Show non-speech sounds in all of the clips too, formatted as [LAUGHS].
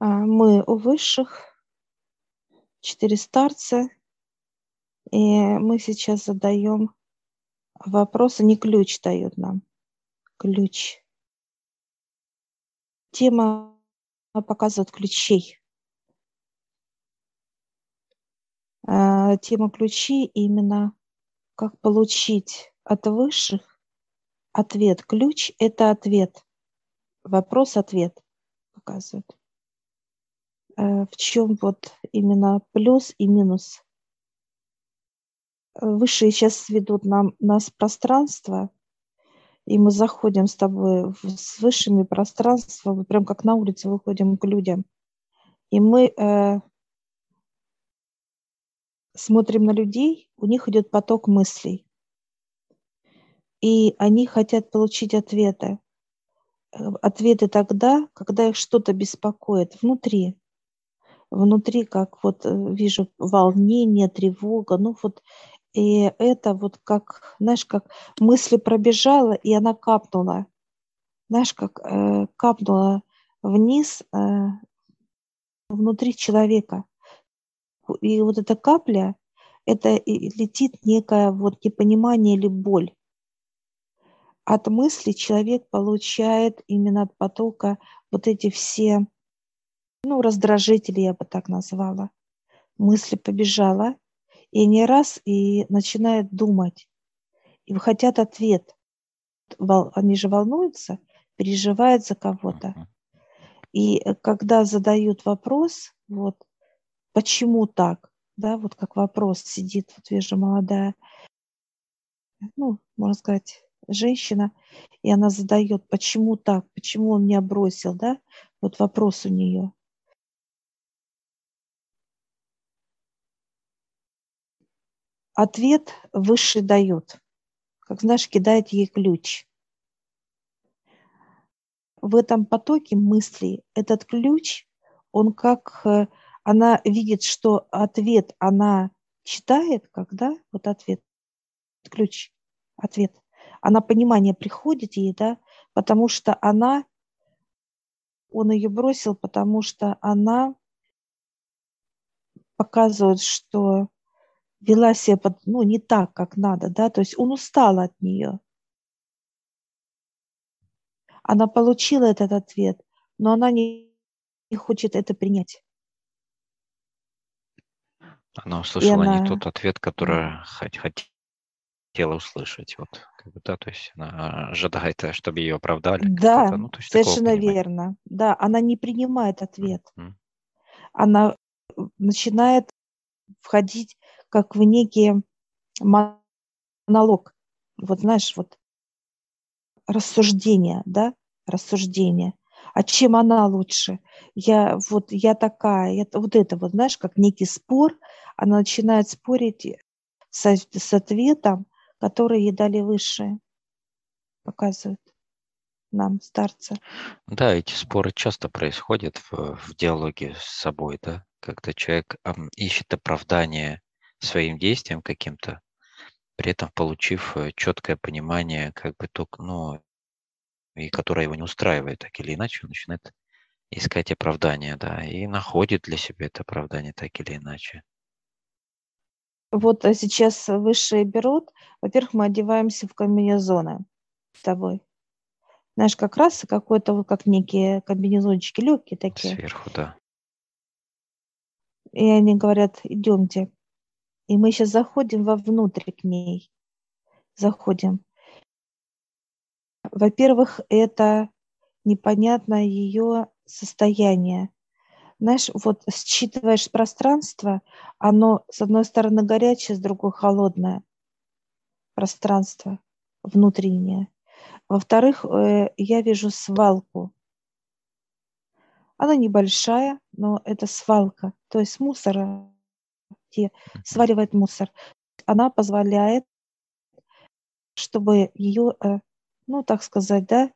А, мы у высших, четыре старца, и мы сейчас задаем вопросы, не ключ дают нам, ключ. Тема показывает ключей. А, тема ключей именно как получить от высших ответ. Ключ – это ответ. Вопрос-ответ показывает. Э, в чем вот именно плюс и минус. Высшие сейчас ведут нам, нас пространство, и мы заходим с тобой в, с высшими пространствами, прям как на улице выходим к людям. И мы э, смотрим на людей, у них идет поток мыслей. И они хотят получить ответы. Э, ответы тогда, когда их что-то беспокоит внутри внутри как вот э, вижу волнение, тревога, ну вот и это вот как, знаешь, как мысли пробежала, и она капнула, знаешь, как э, капнула вниз э, внутри человека. И вот эта капля, это летит некое вот непонимание или боль. От мысли человек получает именно от потока вот эти все ну, раздражители я бы так назвала. Мысли побежала, и не раз и начинает думать, и хотят ответ. Они же волнуются, переживают за кого-то. И э, когда задают вопрос, вот, почему так, да, вот как вопрос сидит, вот вижу молодая, ну, можно сказать, женщина, и она задает, почему так, почему он меня бросил, да, вот вопрос у нее. Ответ высший дает. Как знаешь, кидает ей ключ. В этом потоке мыслей этот ключ, он как э, она видит, что ответ она читает, когда вот ответ, ключ, ответ, она понимание приходит ей, да, потому что она, он ее бросил, потому что она показывает, что вела себя под, ну, не так, как надо, да, то есть он устал от нее. Она получила этот ответ, но она не, не хочет это принять. Она услышала она... не тот ответ, который хотела услышать. Вот, как бы, да, то есть она ожидает, чтобы ее оправдали. Да, ну, то есть совершенно верно. Да, она не принимает ответ. Mm-hmm. Она начинает входить как в некий монолог. Вот знаешь, вот рассуждение, да, рассуждение. А чем она лучше? Я вот я такая, я, вот это вот, знаешь, как некий спор, она начинает спорить с, с ответом, который ей дали высшие, показывают нам старцы. Да, эти споры часто происходят в, в диалоге с собой, да, когда человек эм, ищет оправдание своим действиям каким-то, при этом получив э, четкое понимание, как бы только, ну, и которое его не устраивает, так или иначе, он начинает искать оправдание, да, и находит для себя это оправдание так или иначе. Вот а сейчас высшие берут, во-первых, мы одеваемся в комбинезоны с тобой. Знаешь, как раз какой-то вот как некие комбинезончики легкие такие. Сверху, да. И они говорят, идемте. И мы сейчас заходим вовнутрь к ней. Заходим. Во-первых, это непонятное ее состояние. Знаешь, вот считываешь пространство, оно с одной стороны горячее, с другой холодное пространство внутреннее. Во-вторых, э, я вижу свалку. Она небольшая, но это свалка, то есть мусора где сваливает мусор. Она позволяет, чтобы ее, э, ну, так сказать, да,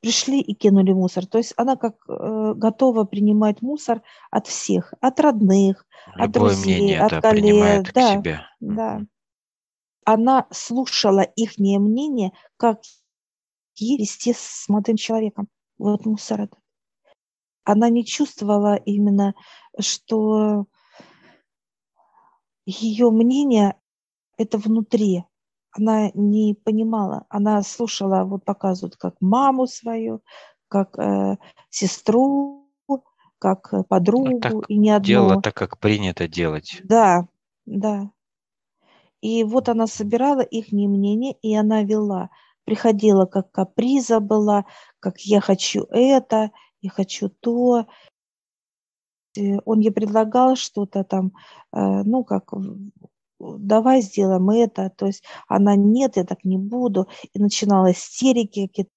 пришли и кинули мусор. То есть она как э, готова принимать мусор от всех, от родных, Любое от друзей, мнение, от да, коллег. Да, себе. да. Она слушала их мнение, как ей вести с молодым человеком. Вот мусор этот. она не чувствовала именно, что ее мнение это внутри. Она не понимала, она слушала, вот показывают, как маму свою, как э, сестру, как э, подругу, ну, так и не одно. Делала так, как принято делать. Да, да. И вот она собирала их мнение, и она вела. Приходила, как каприза была, как я хочу это, я хочу то. И он ей предлагал что-то там, э, ну, как давай сделаем это, то есть она нет, я так не буду, и начинала истерики какие-то.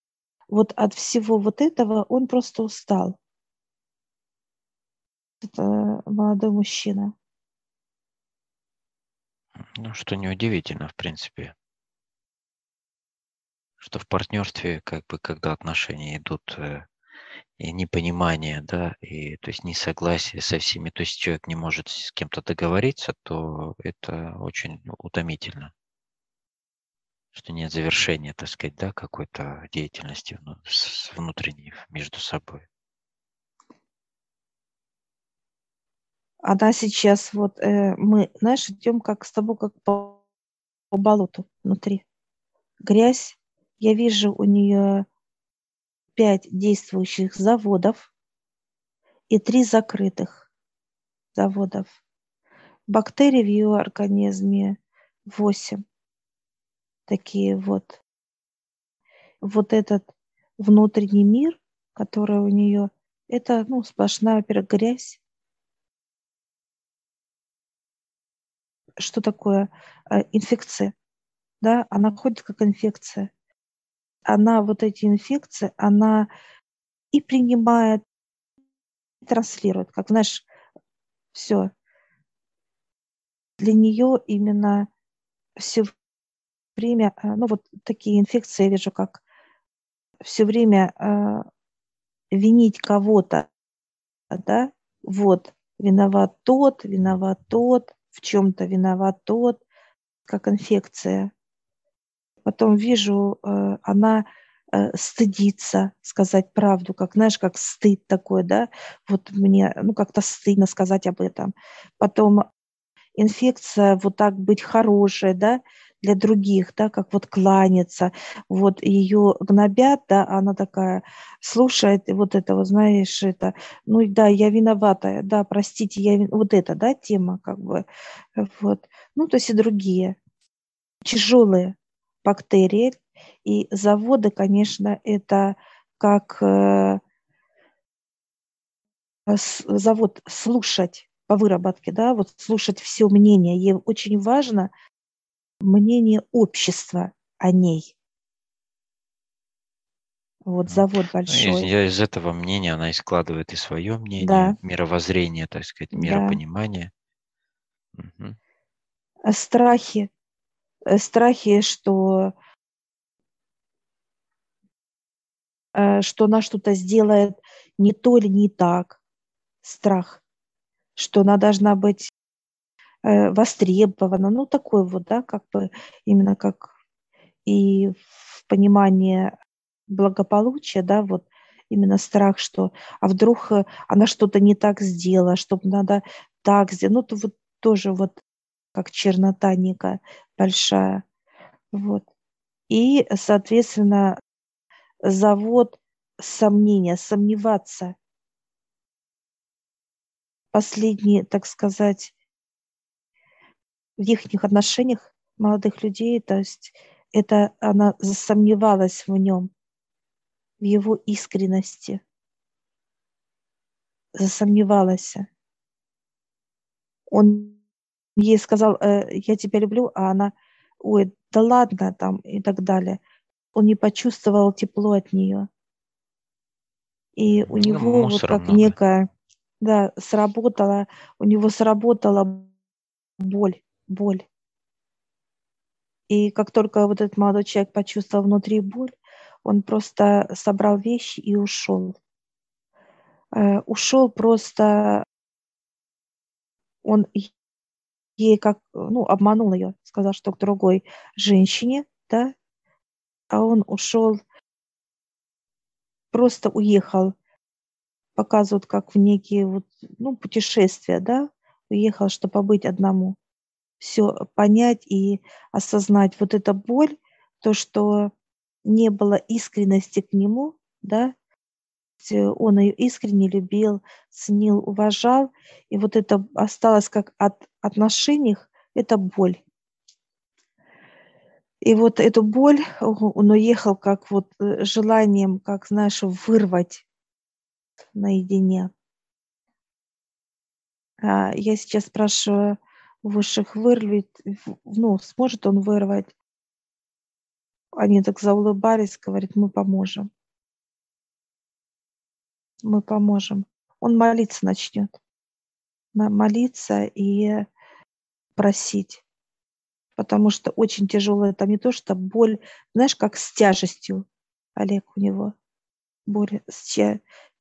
Вот от всего вот этого он просто устал. Это молодой мужчина. Ну, что неудивительно, в принципе. Что в партнерстве, как бы, когда отношения идут э, и непонимание, да, и то есть несогласие со всеми, то есть человек не может с кем-то договориться, то это очень утомительно. Что нет завершения, так сказать, да, какой-то деятельности внутренней между собой. Она сейчас вот, э, мы, знаешь, идем как с тобой, как по, по болоту внутри. Грязь. Я вижу у нее пять действующих заводов и три закрытых заводов. Бактерий в ее организме восемь. Такие вот. Вот этот внутренний мир, который у нее, это ну, сплошная, во-первых, грязь, что такое э, инфекция. Да, она ходит как инфекция. Она вот эти инфекции, она и принимает, и транслирует, как, знаешь, все. Для нее именно все время, э, ну вот такие инфекции я вижу, как все время э, винить кого-то, да, вот, виноват тот, виноват тот, в чем-то виноват тот, как инфекция. Потом вижу, э, она э, стыдится сказать правду, как, знаешь, как стыд такой, да, вот мне, ну, как-то стыдно сказать об этом. Потом инфекция, вот так быть хорошей, да, для других, да, как вот кланяться, вот ее гнобят, да, она такая слушает вот это, вот знаешь, это, ну да, я виновата, да, простите, я вин... вот это, да, тема как бы, вот, ну то есть и другие. Тяжелые бактерии и заводы, конечно, это как э, завод слушать по выработке, да, вот слушать все мнение. Ей очень важно мнение общества о ней. Вот завод ну, большой. Я из этого мнения, она и складывает и свое мнение, да. мировоззрение, так сказать, миропонимание. Да. Угу. Страхи. Э, страхи, что э, что она что-то сделает не то или не так. Страх, что она должна быть Э, востребовано, ну такой вот, да, как бы именно как и в понимании благополучия, да, вот именно страх, что а вдруг она что-то не так сделала, чтобы надо так сделать, ну то вот тоже вот как чернота некая большая, вот. И, соответственно, завод сомнения, сомневаться. Последние, так сказать, в их отношениях молодых людей, то есть это она засомневалась в нем, в его искренности, засомневалась. Он ей сказал, э, я тебя люблю, а она, ой, да ладно, там и так далее. Он не почувствовал тепло от нее. И у ну, него вот как много. некая, да, сработала, у него сработала боль боль. И как только вот этот молодой человек почувствовал внутри боль, он просто собрал вещи и ушел. Э, ушел просто, он ей как, ну, обманул ее, сказал, что к другой женщине, да, а он ушел, просто уехал показывают как в некие вот, ну, путешествия, да, уехал, чтобы побыть одному. Все понять и осознать вот эта боль, то, что не было искренности к нему, да, он ее искренне любил, ценил, уважал, и вот это осталось как от отношениях, это боль. И вот эту боль он уехал как вот э, желанием, как, знаешь, вырвать наедине. А я сейчас спрашиваю высших, вырвет, ну, сможет он вырвать? Они так заулыбались, говорит, мы поможем. Мы поможем. Он молиться начнет. Молиться и просить потому что очень тяжелое, там не то, что боль, знаешь, как с тяжестью, Олег у него, боль с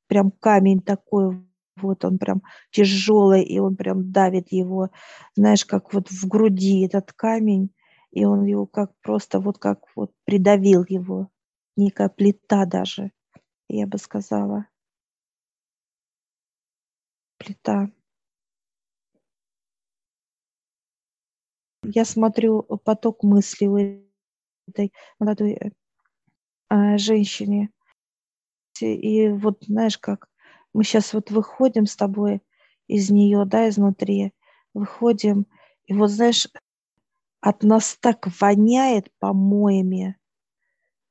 прям камень такой, вот он прям тяжелый, и он прям давит его, знаешь, как вот в груди этот камень, и он его как просто вот как вот придавил его, некая плита даже, я бы сказала. Плита. Я смотрю поток мыслей у этой молодой э, женщине. И вот знаешь как, мы сейчас вот выходим с тобой из нее, да, изнутри, выходим, и вот знаешь, от нас так воняет помоями,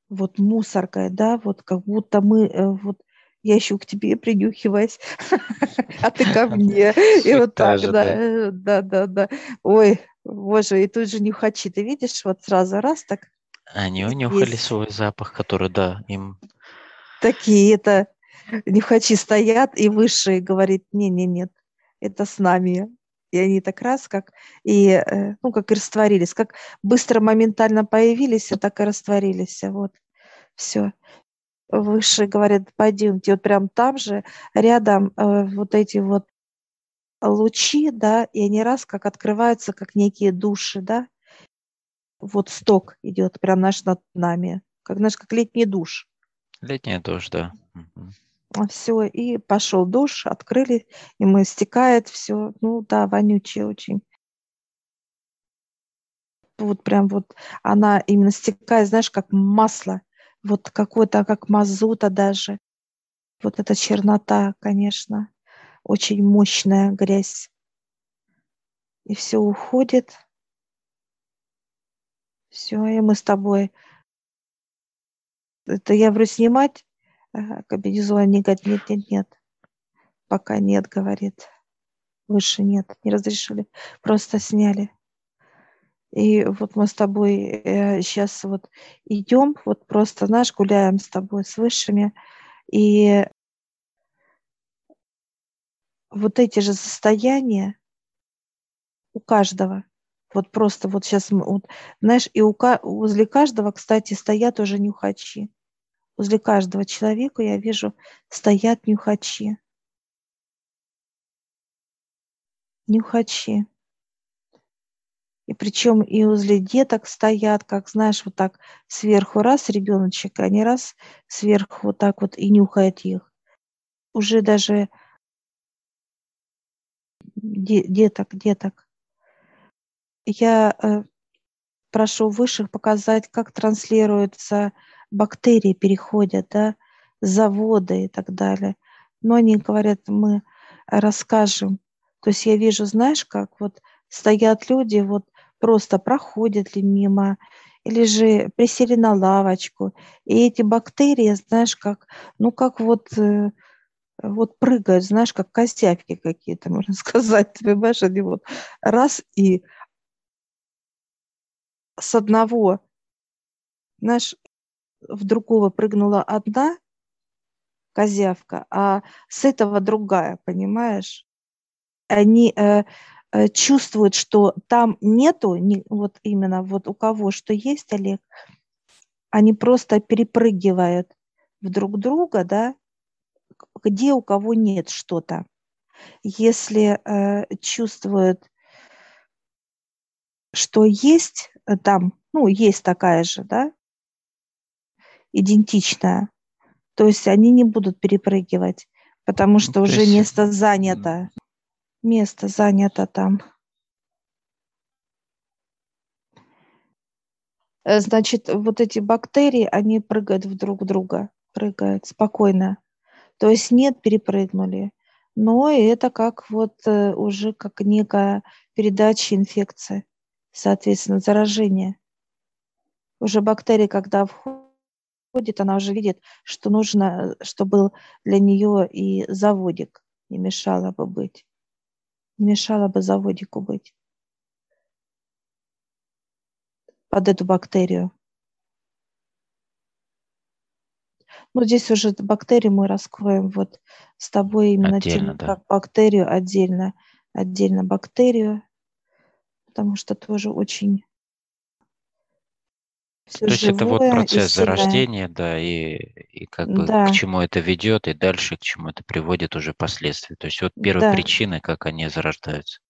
вот мусоркой, да, вот как будто мы э, вот я еще к тебе принюхиваюсь, [LAUGHS] а ты ко [LAUGHS] мне. И вот так, да, да, да, да. Ой, боже, и тут же нюхачи, ты видишь, вот сразу раз так. Они унюхали свой запах, который, да, им... Такие это нюхачи стоят, и высшие говорит, не-не, нет, это с нами. И они так раз, как и, э, ну, как и растворились, как быстро, моментально появились, так и растворились. Вот, все выше говорят, пойдемте, вот прям там же, рядом э, вот эти вот лучи, да, и они раз как открываются, как некие души, да, вот сток идет прям наш над нами, как наш как летний душ. Летний душ, да. Все, и пошел душ, открыли, и мы стекает все, ну да, вонючее очень. Вот прям вот она именно стекает, знаешь, как масло вот какой-то, как мазута даже. Вот эта чернота, конечно, очень мощная грязь. И все уходит. Все, и мы с тобой. Это я говорю, снимать комбинезон? Не говорит, нет, нет, нет. Пока нет, говорит. Выше нет, не разрешили. Просто сняли. И вот мы с тобой э, сейчас вот идем, вот просто, знаешь, гуляем с тобой с высшими, и вот эти же состояния у каждого, вот просто вот сейчас, вот, знаешь, и у, возле каждого, кстати, стоят уже нюхачи. Возле каждого человека я вижу стоят нюхачи. Нюхачи. И причем и возле деток стоят, как знаешь, вот так сверху раз ребеночек, а не раз сверху вот так вот и нюхает их. Уже даже деток, деток. Я э, прошу высших показать, как транслируются бактерии, переходят, да, заводы и так далее. Но они говорят, мы расскажем. То есть я вижу, знаешь, как вот стоят люди, вот просто проходят ли мимо, или же присели на лавочку. И эти бактерии, знаешь, как, ну, как вот, э, вот прыгают, знаешь, как костявки какие-то, [LAUGHS] можно сказать. Ты понимаешь, они вот раз и с одного, знаешь, в другого прыгнула одна козявка, а с этого другая, понимаешь? Они, Э, чувствует, что там нету, не, вот именно вот у кого что есть, Олег, они просто перепрыгивают в друг друга, да, где у кого нет что-то. Если э, чувствуют, что есть э, там, ну, есть такая же, да, идентичная, то есть они не будут перепрыгивать. потому что Ну, уже есть, место занято. Место занято там. Э, Значит, вот эти бактерии, они прыгают в друг друга, прыгают спокойно. То есть нет, перепрыгнули. Но это как вот э, уже как некая передача инфекции, соответственно, заражение. Уже бактерия, когда входит, она уже видит, что нужно, что был для нее и заводик, не мешало бы быть. Не мешало бы заводику быть под эту бактерию. Ну, здесь уже эту бактерию мы раскроем вот с тобой именно Отдельно, тем, да. как бактерию отдельно, отдельно бактерию, потому что тоже очень все То есть это вот живое и процесс зарождения, да, и, и как бы к Да, чему это ведет, и дальше к чему это приводит уже последствия. То есть вот первые да. причины, как они зарождаются.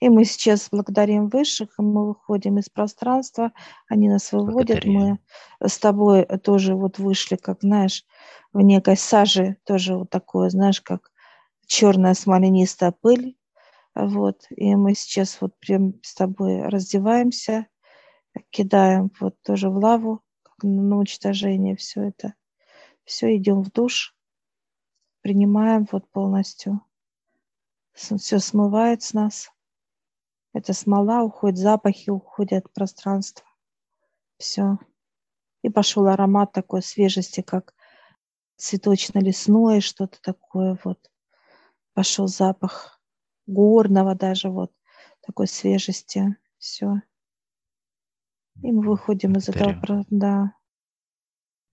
И мы сейчас благодарим высших, и мы выходим из пространства, они нас выводят, Благодаря. мы с тобой тоже вот вышли, как, знаешь, в некой саже, тоже вот такое, знаешь, как черная смоленистая пыль, вот, и мы сейчас вот прям с тобой раздеваемся, кидаем вот тоже в лаву, как на уничтожение все это, все, идем в душ, принимаем вот полностью, все смывает с нас, эта смола уходит, запахи уходят от пространства. Все. И пошел аромат такой свежести, как цветочно-лесное, что-то такое вот. Пошел запах горного даже вот, такой свежести. Все. И мы выходим из этого, да.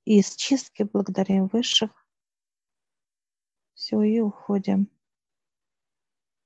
И из чистки благодарим высших. Все, и уходим.